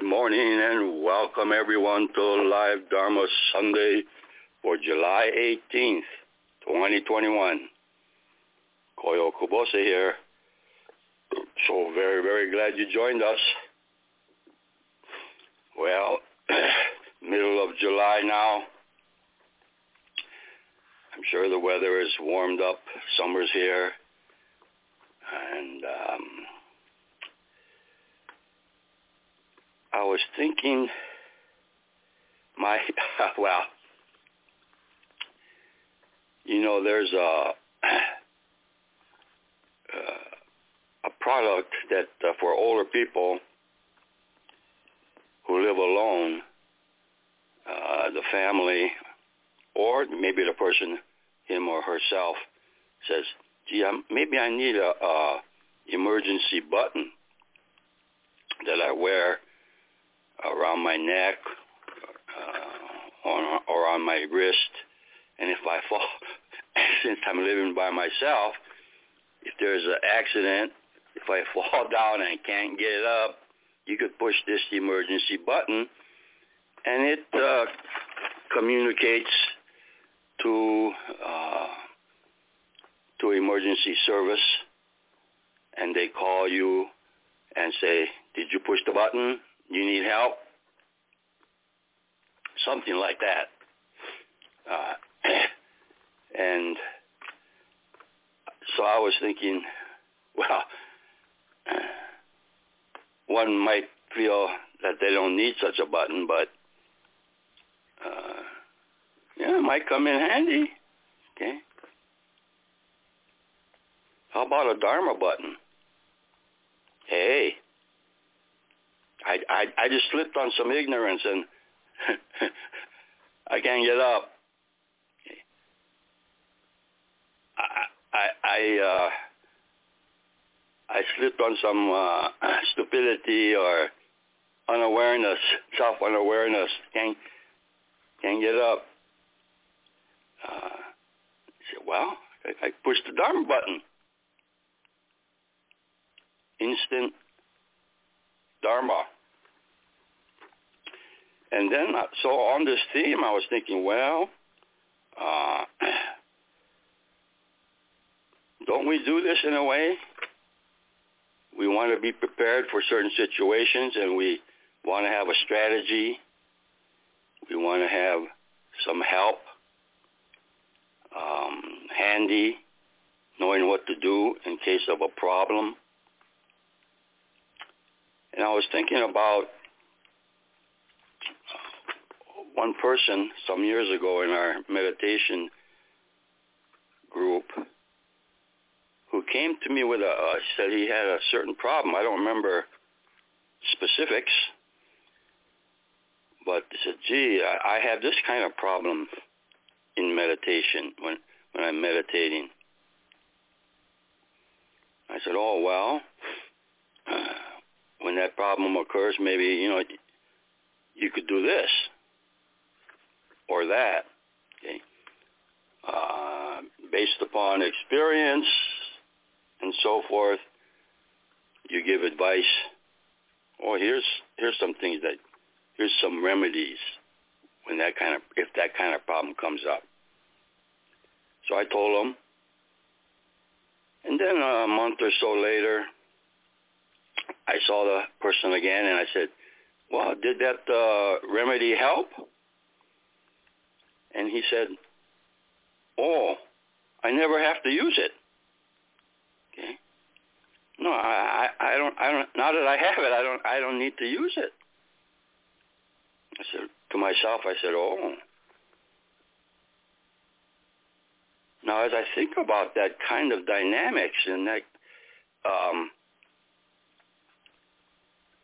Good morning and welcome everyone to Live Dharma Sunday for July 18th, 2021. Koyo Kubose here. So very, very glad you joined us. Well, middle of July now. I'm sure the weather is warmed up. Summer's here. And um, I was thinking my well you know there's a a product that uh, for older people who live alone uh, the family or maybe the person him or herself says gee I'm, maybe I need a, a emergency button that I wear around my neck uh, on, or on my wrist. And if I fall, since I'm living by myself, if there's an accident, if I fall down and can't get up, you could push this emergency button, and it uh, communicates to uh, to emergency service, and they call you and say, "Did you push the button? You need help? Something like that. Uh, and so I was thinking, well, one might feel that they don't need such a button, but uh, yeah, it might come in handy. Okay. How about a Dharma button? Hey, I, I I just slipped on some ignorance and I can't get up. I I I, uh, I slipped on some uh, stupidity or unawareness, self unawareness. Can't can't get up. Uh, I said, well, I, I pushed the Dharma button. Instant Dharma. And then, so on this theme, I was thinking, well, uh, don't we do this in a way? We want to be prepared for certain situations and we want to have a strategy. We want to have some help um, handy, knowing what to do in case of a problem. And I was thinking about one person some years ago in our meditation group who came to me with a uh, said he had a certain problem. I don't remember specifics, but he said, "Gee, I, I have this kind of problem in meditation when when I'm meditating." I said, "Oh well." When that problem occurs, maybe, you know, you could do this or that. okay. based upon experience and so forth, you give advice. Or here's here's some things that here's some remedies when that kind of if that kind of problem comes up. So I told him, and then a month or so later, I saw the person again, and I said, "Well, did that uh, remedy help?" And he said, "Oh, I never have to use it." Okay. No, I, I, I don't, I don't. Now that I have it, I don't, I don't need to use it. I said to myself, I said, "Oh." Now, as I think about that kind of dynamics and that, um,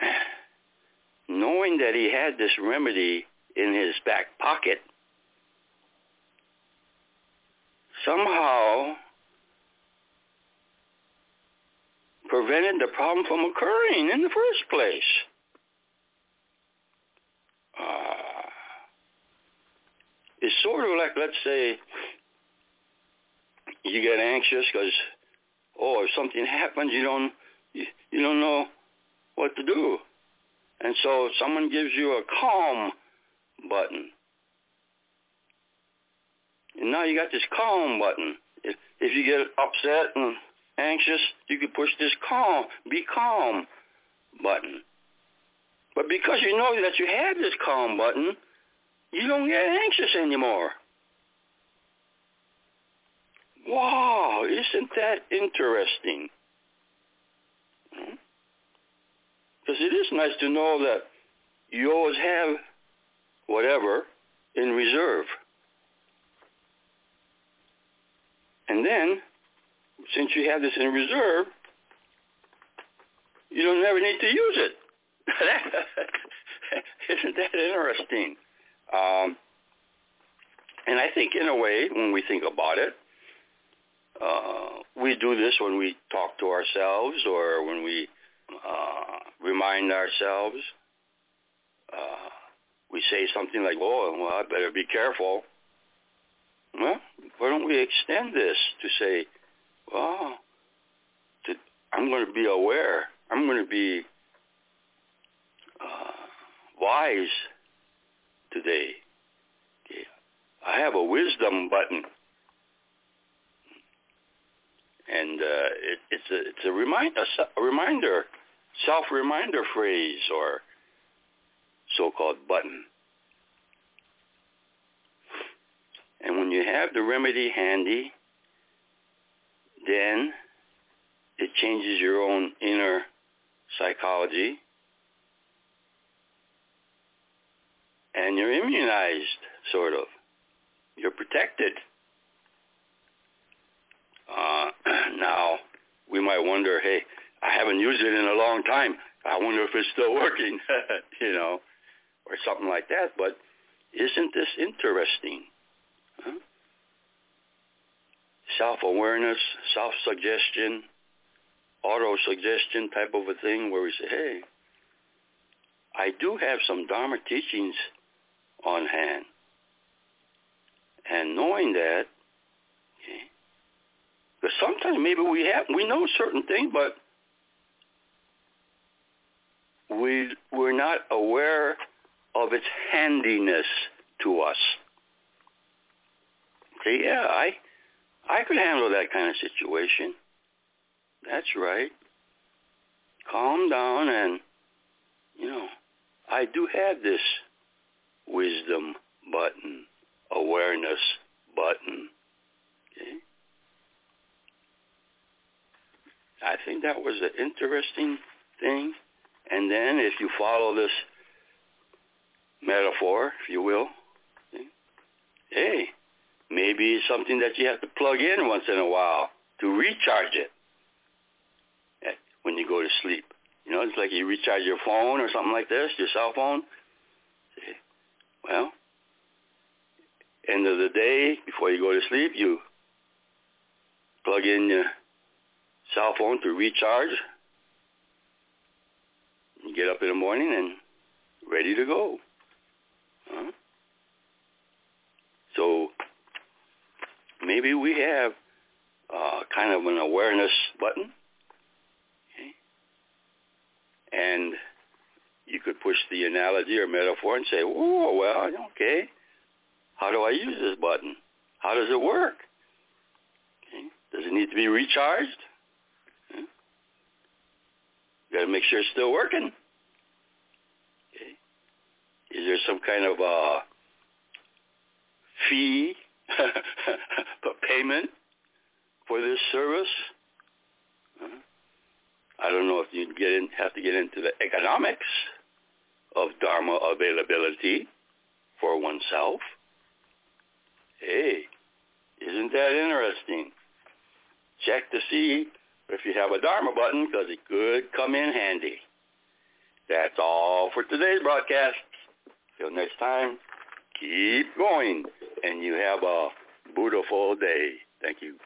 knowing that he had this remedy in his back pocket, somehow prevented the problem from occurring in the first place. Uh, it's sort of like, let's say, you get anxious because, oh, if something happens, you don't, you, you don't know what to do. And so someone gives you a calm button. And now you got this calm button. If, if you get upset and anxious, you can push this calm, be calm button. But because you know that you have this calm button, you don't get anxious anymore. Wow, isn't that interesting? Hmm? Because it is nice to know that you always have whatever in reserve. And then, since you have this in reserve, you don't never need to use it. Isn't that interesting? Um, and I think in a way, when we think about it, uh, we do this when we talk to ourselves or when we uh, remind ourselves. Uh, we say something like, oh, well, I better be careful. Well, why don't we extend this to say, well, to, I'm going to be aware. I'm going to be uh, wise today. Okay. I have a wisdom button and uh, it, it's a it's a remind a, a reminder, self reminder phrase or so-called button. And when you have the remedy handy, then it changes your own inner psychology and you're immunized, sort of. You're protected. Uh, now, we might wonder, hey, I haven't used it in a long time. I wonder if it's still working, you know, or something like that. But isn't this interesting? Huh? Self-awareness, self-suggestion, auto-suggestion type of a thing where we say, hey, I do have some Dharma teachings on hand. And knowing that, because sometimes maybe we have we know certain things, but we we're not aware of its handiness to us. Okay, yeah, I I could handle that kind of situation. That's right. Calm down and you know, I do have this wisdom button, awareness button. Okay? I think that was an interesting thing. And then if you follow this metaphor, if you will, hey, maybe it's something that you have to plug in once in a while to recharge it eh, when you go to sleep. You know, it's like you recharge your phone or something like this, your cell phone. Eh, well, end of the day, before you go to sleep, you plug in your cell phone to recharge. You get up in the morning and ready to go. Huh? So maybe we have uh, kind of an awareness button. Okay? And you could push the analogy or metaphor and say, oh, well, okay, how do I use this button? How does it work? Okay? Does it need to be recharged? You got to make sure it's still working. Okay? Is there some kind of uh, fee, payment for this service? I don't know if you get in, have to get into the economics of Dharma availability for oneself. Hey, isn't that interesting? Check to see if you have a Dharma button because it could come in handy. That's all for today's broadcast. Till next time, keep going and you have a beautiful day. Thank you.